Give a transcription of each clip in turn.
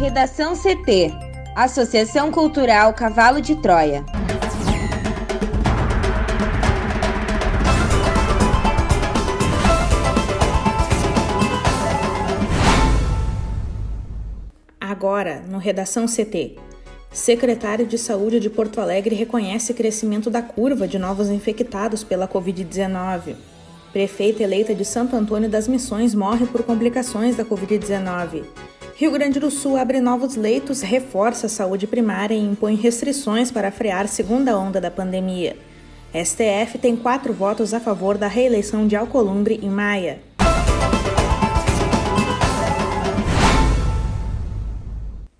Redação CT Associação Cultural Cavalo de Troia. Agora, no Redação CT. Secretário de Saúde de Porto Alegre reconhece crescimento da curva de novos infectados pela Covid-19. Prefeita eleita de Santo Antônio das Missões morre por complicações da Covid-19. Rio Grande do Sul abre novos leitos, reforça a saúde primária e impõe restrições para frear segunda onda da pandemia. STF tem quatro votos a favor da reeleição de Alcolumbre em Maia.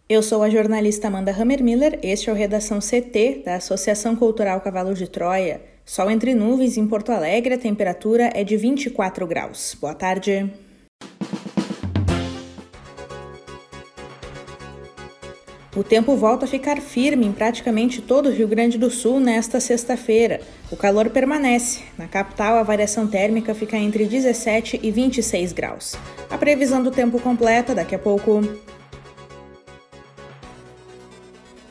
Eu sou a jornalista Amanda Hammermiller, este é o Redação CT da Associação Cultural Cavalo de Troia. Sol entre nuvens em Porto Alegre, a temperatura é de 24 graus. Boa tarde. O tempo volta a ficar firme em praticamente todo o Rio Grande do Sul nesta sexta-feira. O calor permanece. Na capital, a variação térmica fica entre 17 e 26 graus. A previsão do tempo completa daqui a pouco.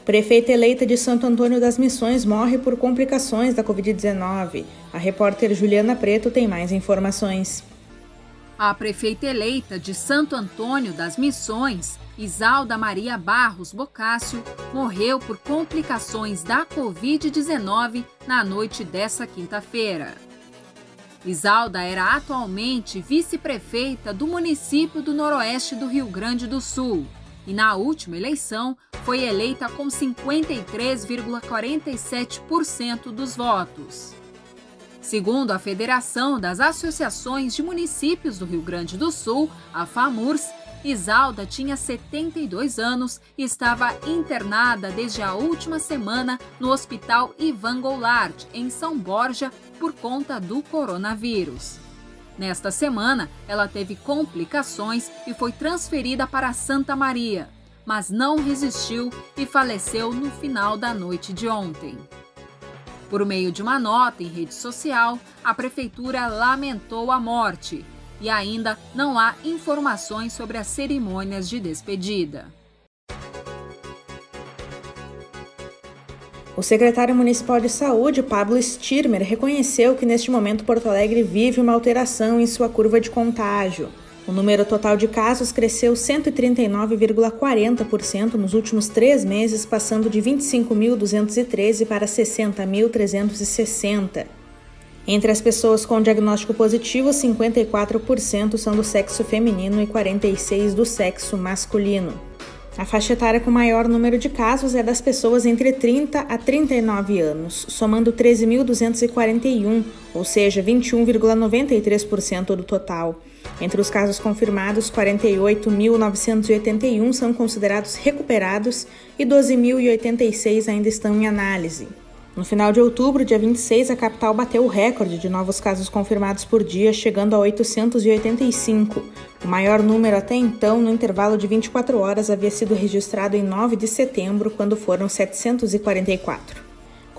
Prefeita eleita de Santo Antônio das Missões morre por complicações da Covid-19. A repórter Juliana Preto tem mais informações. A prefeita eleita de Santo Antônio das Missões, Isalda Maria Barros Bocácio, morreu por complicações da Covid-19 na noite dessa quinta-feira. Isalda era atualmente vice-prefeita do município do Noroeste do Rio Grande do Sul e na última eleição foi eleita com 53,47% dos votos. Segundo a Federação das Associações de Municípios do Rio Grande do Sul, a FAMURS, Isalda tinha 72 anos e estava internada desde a última semana no Hospital Ivan Goulart, em São Borja, por conta do coronavírus. Nesta semana, ela teve complicações e foi transferida para Santa Maria, mas não resistiu e faleceu no final da noite de ontem. Por meio de uma nota em rede social, a prefeitura lamentou a morte e ainda não há informações sobre as cerimônias de despedida. O secretário municipal de saúde, Pablo Stirmer, reconheceu que neste momento Porto Alegre vive uma alteração em sua curva de contágio. O número total de casos cresceu 139,40% nos últimos três meses, passando de 25.213 para 60.360. Entre as pessoas com diagnóstico positivo, 54% são do sexo feminino e 46% do sexo masculino. A faixa etária com maior número de casos é das pessoas entre 30 a 39 anos, somando 13.241, ou seja, 21,93% do total. Entre os casos confirmados, 48.981 são considerados recuperados e 12.086 ainda estão em análise. No final de outubro, dia 26, a capital bateu o recorde de novos casos confirmados por dia, chegando a 885. O maior número até então, no intervalo de 24 horas, havia sido registrado em 9 de setembro, quando foram 744.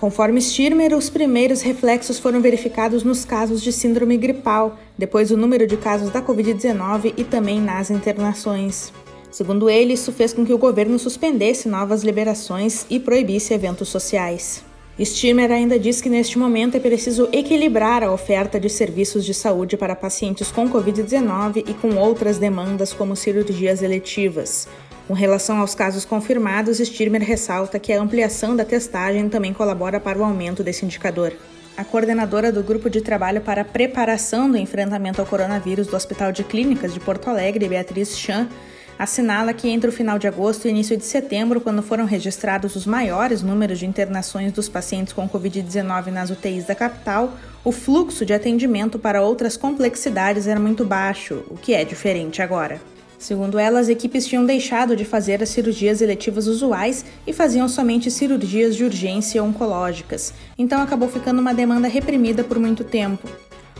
Conforme Stirmer, os primeiros reflexos foram verificados nos casos de síndrome gripal, depois o número de casos da Covid-19 e também nas internações. Segundo ele, isso fez com que o governo suspendesse novas liberações e proibisse eventos sociais. Stimmer ainda diz que neste momento é preciso equilibrar a oferta de serviços de saúde para pacientes com Covid-19 e com outras demandas como cirurgias eletivas. Com relação aos casos confirmados, Stirmer ressalta que a ampliação da testagem também colabora para o aumento desse indicador. A coordenadora do Grupo de Trabalho para a Preparação do Enfrentamento ao Coronavírus do Hospital de Clínicas de Porto Alegre, Beatriz Chan, assinala que entre o final de agosto e início de setembro, quando foram registrados os maiores números de internações dos pacientes com Covid-19 nas UTIs da capital, o fluxo de atendimento para outras complexidades era muito baixo, o que é diferente agora. Segundo ela, as equipes tinham deixado de fazer as cirurgias eletivas usuais e faziam somente cirurgias de urgência oncológicas, então acabou ficando uma demanda reprimida por muito tempo.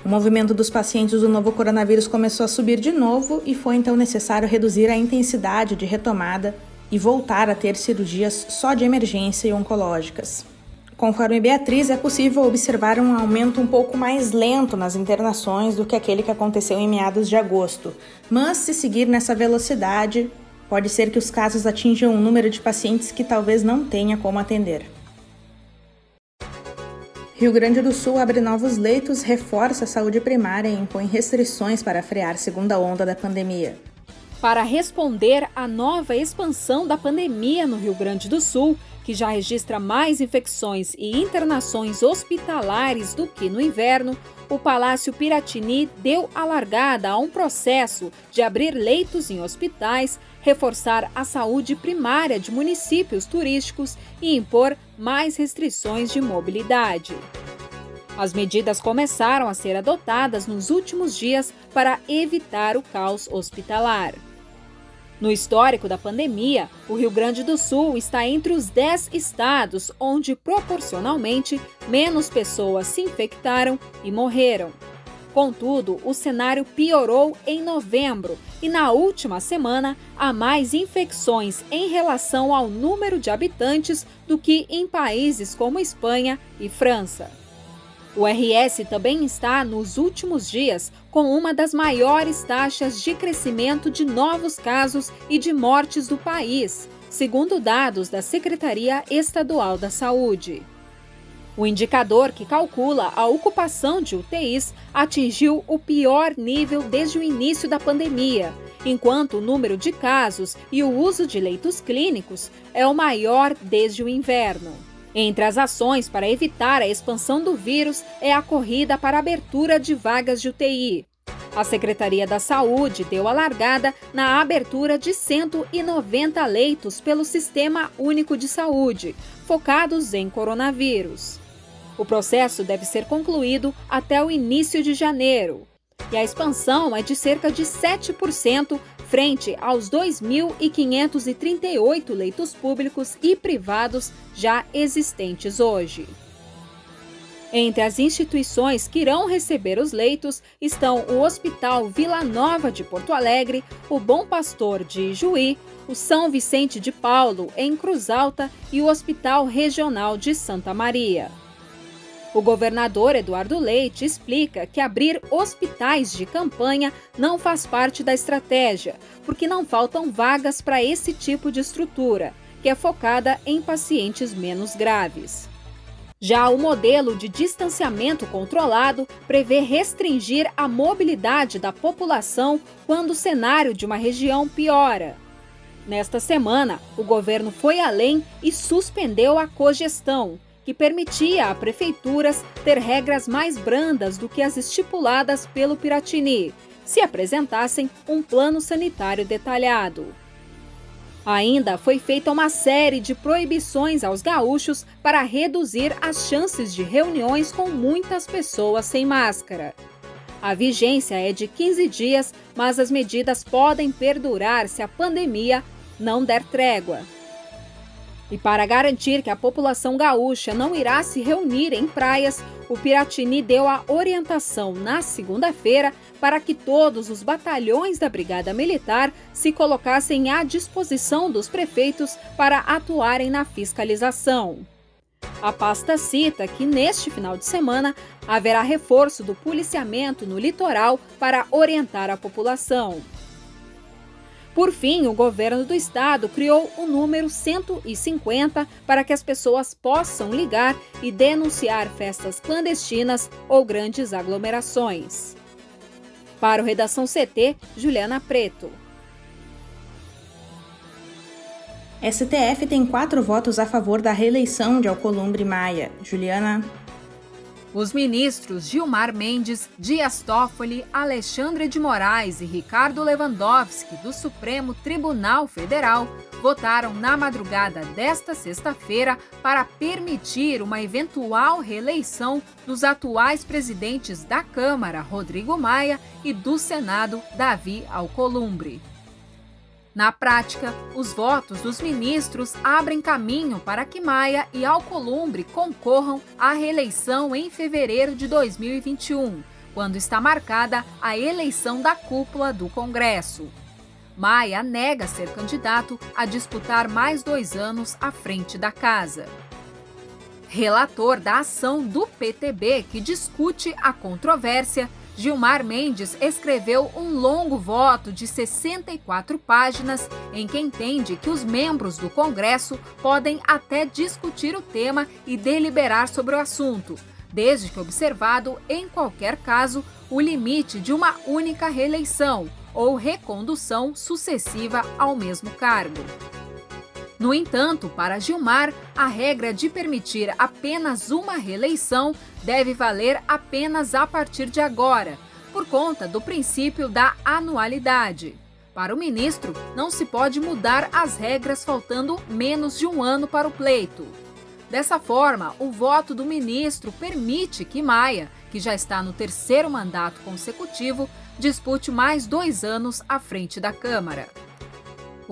O movimento dos pacientes do novo coronavírus começou a subir de novo e foi então necessário reduzir a intensidade de retomada e voltar a ter cirurgias só de emergência e oncológicas. Conforme Beatriz, é possível observar um aumento um pouco mais lento nas internações do que aquele que aconteceu em meados de agosto, mas se seguir nessa velocidade, Pode ser que os casos atinjam um número de pacientes que talvez não tenha como atender. Rio Grande do Sul abre novos leitos, reforça a saúde primária e impõe restrições para frear segunda onda da pandemia. Para responder à nova expansão da pandemia no Rio Grande do Sul, que já registra mais infecções e internações hospitalares do que no inverno, o Palácio Piratini deu a largada a um processo de abrir leitos em hospitais, reforçar a saúde primária de municípios turísticos e impor mais restrições de mobilidade. As medidas começaram a ser adotadas nos últimos dias para evitar o caos hospitalar. No histórico da pandemia, o Rio Grande do Sul está entre os 10 estados onde, proporcionalmente, menos pessoas se infectaram e morreram. Contudo, o cenário piorou em novembro e, na última semana, há mais infecções em relação ao número de habitantes do que em países como Espanha e França. O RS também está, nos últimos dias, com uma das maiores taxas de crescimento de novos casos e de mortes do país, segundo dados da Secretaria Estadual da Saúde. O indicador que calcula a ocupação de UTIs atingiu o pior nível desde o início da pandemia, enquanto o número de casos e o uso de leitos clínicos é o maior desde o inverno. Entre as ações para evitar a expansão do vírus é a corrida para a abertura de vagas de UTI. A Secretaria da Saúde deu a largada na abertura de 190 leitos pelo Sistema Único de Saúde, focados em coronavírus. O processo deve ser concluído até o início de janeiro. E a expansão é de cerca de 7% frente aos 2.538 leitos públicos e privados já existentes hoje. Entre as instituições que irão receber os leitos estão o Hospital Vila Nova de Porto Alegre, o Bom Pastor de Juí, o São Vicente de Paulo, em Cruz Alta, e o Hospital Regional de Santa Maria. O governador Eduardo Leite explica que abrir hospitais de campanha não faz parte da estratégia, porque não faltam vagas para esse tipo de estrutura, que é focada em pacientes menos graves. Já o modelo de distanciamento controlado prevê restringir a mobilidade da população quando o cenário de uma região piora. Nesta semana, o governo foi além e suspendeu a cogestão, que permitia a prefeituras ter regras mais brandas do que as estipuladas pelo Piratini, se apresentassem um plano sanitário detalhado. Ainda foi feita uma série de proibições aos gaúchos para reduzir as chances de reuniões com muitas pessoas sem máscara. A vigência é de 15 dias, mas as medidas podem perdurar se a pandemia não der trégua. E para garantir que a população gaúcha não irá se reunir em praias, o Piratini deu a orientação na segunda-feira para que todos os batalhões da Brigada Militar se colocassem à disposição dos prefeitos para atuarem na fiscalização. A pasta cita que neste final de semana haverá reforço do policiamento no litoral para orientar a população. Por fim, o governo do estado criou o número 150 para que as pessoas possam ligar e denunciar festas clandestinas ou grandes aglomerações. Para o Redação CT, Juliana Preto. STF tem quatro votos a favor da reeleição de Alcolumbre Maia. Juliana os ministros Gilmar Mendes, Dias Toffoli, Alexandre de Moraes e Ricardo Lewandowski do Supremo Tribunal Federal votaram na madrugada desta sexta-feira para permitir uma eventual reeleição dos atuais presidentes da Câmara, Rodrigo Maia, e do Senado, Davi Alcolumbre. Na prática, os votos dos ministros abrem caminho para que Maia e Alcolumbre concorram à reeleição em fevereiro de 2021, quando está marcada a eleição da cúpula do Congresso. Maia nega ser candidato a disputar mais dois anos à frente da casa. Relator da ação do PTB que discute a controvérsia, Gilmar Mendes escreveu um longo voto de 64 páginas em que entende que os membros do Congresso podem até discutir o tema e deliberar sobre o assunto, desde que observado, em qualquer caso, o limite de uma única reeleição ou recondução sucessiva ao mesmo cargo. No entanto, para Gilmar, a regra de permitir apenas uma reeleição deve valer apenas a partir de agora, por conta do princípio da anualidade. Para o ministro, não se pode mudar as regras faltando menos de um ano para o pleito. Dessa forma, o voto do ministro permite que Maia, que já está no terceiro mandato consecutivo, dispute mais dois anos à frente da Câmara.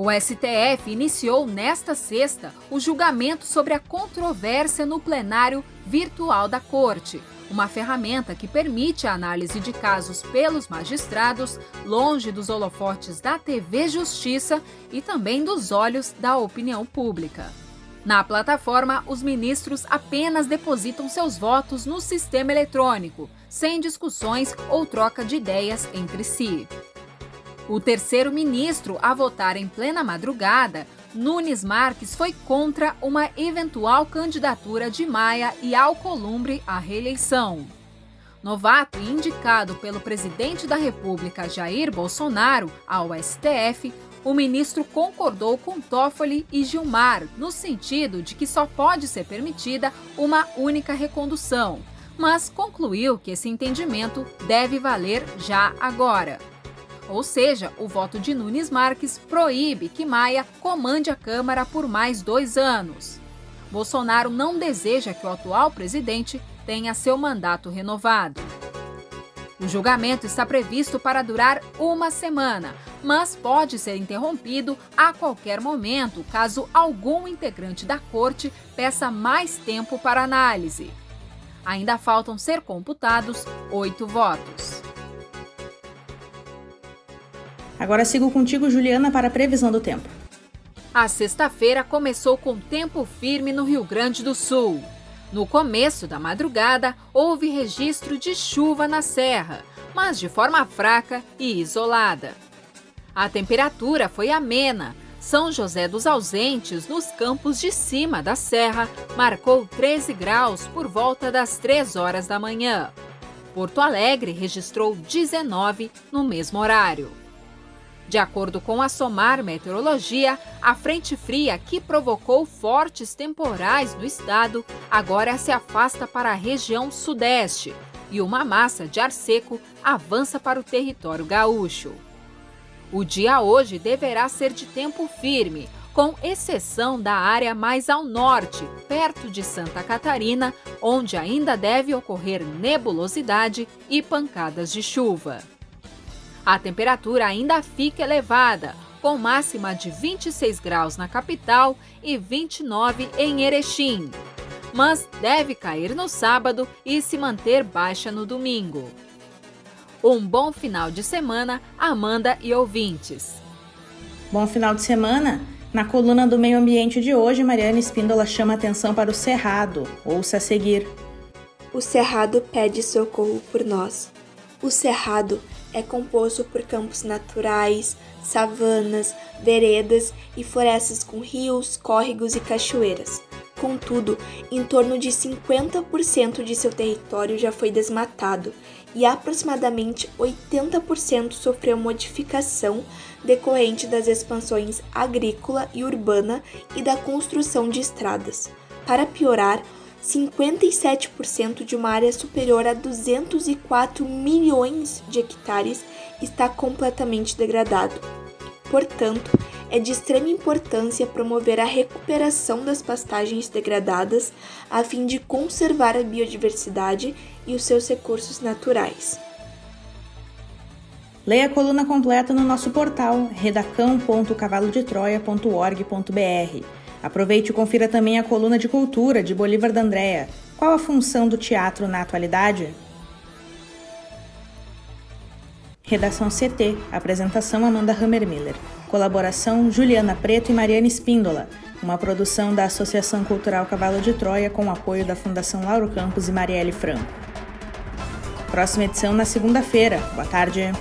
O STF iniciou nesta sexta o julgamento sobre a controvérsia no plenário virtual da Corte, uma ferramenta que permite a análise de casos pelos magistrados, longe dos holofotes da TV Justiça e também dos olhos da opinião pública. Na plataforma, os ministros apenas depositam seus votos no sistema eletrônico, sem discussões ou troca de ideias entre si. O terceiro ministro a votar em plena madrugada, Nunes Marques, foi contra uma eventual candidatura de Maia e Alcolumbre à reeleição. Novato e indicado pelo presidente da República Jair Bolsonaro ao STF, o ministro concordou com Toffoli e Gilmar no sentido de que só pode ser permitida uma única recondução, mas concluiu que esse entendimento deve valer já agora. Ou seja, o voto de Nunes Marques proíbe que Maia comande a Câmara por mais dois anos. Bolsonaro não deseja que o atual presidente tenha seu mandato renovado. O julgamento está previsto para durar uma semana, mas pode ser interrompido a qualquer momento caso algum integrante da corte peça mais tempo para análise. Ainda faltam ser computados oito votos. Agora sigo contigo, Juliana, para a previsão do tempo. A sexta-feira começou com tempo firme no Rio Grande do Sul. No começo da madrugada, houve registro de chuva na serra, mas de forma fraca e isolada. A temperatura foi amena. São José dos Ausentes, nos campos de cima da serra, marcou 13 graus por volta das 3 horas da manhã. Porto Alegre registrou 19 no mesmo horário. De acordo com a SOMAR Meteorologia, a frente fria que provocou fortes temporais no estado agora se afasta para a região sudeste e uma massa de ar seco avança para o território gaúcho. O dia hoje deverá ser de tempo firme, com exceção da área mais ao norte, perto de Santa Catarina, onde ainda deve ocorrer nebulosidade e pancadas de chuva. A temperatura ainda fica elevada, com máxima de 26 graus na capital e 29 em Erechim. Mas deve cair no sábado e se manter baixa no domingo. Um bom final de semana, Amanda e ouvintes. Bom final de semana. Na coluna do Meio Ambiente de hoje, Mariana Espíndola chama atenção para o cerrado. Ouça a seguir. O cerrado pede socorro por nós. O cerrado é composto por campos naturais, savanas, veredas e florestas com rios, córregos e cachoeiras. Contudo, em torno de 50% de seu território já foi desmatado e aproximadamente 80% sofreu modificação decorrente das expansões agrícola e urbana e da construção de estradas. Para piorar, 57% de uma área superior a 204 milhões de hectares está completamente degradado. Portanto, é de extrema importância promover a recuperação das pastagens degradadas a fim de conservar a biodiversidade e os seus recursos naturais. Leia a coluna completa no nosso portal redacão.cavalodetroia.org.br Aproveite e confira também a coluna de cultura de Bolívar da Andréa. Qual a função do teatro na atualidade? Redação CT. Apresentação Amanda Hammermiller. Colaboração Juliana Preto e Mariana Espíndola. Uma produção da Associação Cultural Cavalo de Troia com o apoio da Fundação Lauro Campos e Marielle Franco. Próxima edição na segunda-feira. Boa tarde.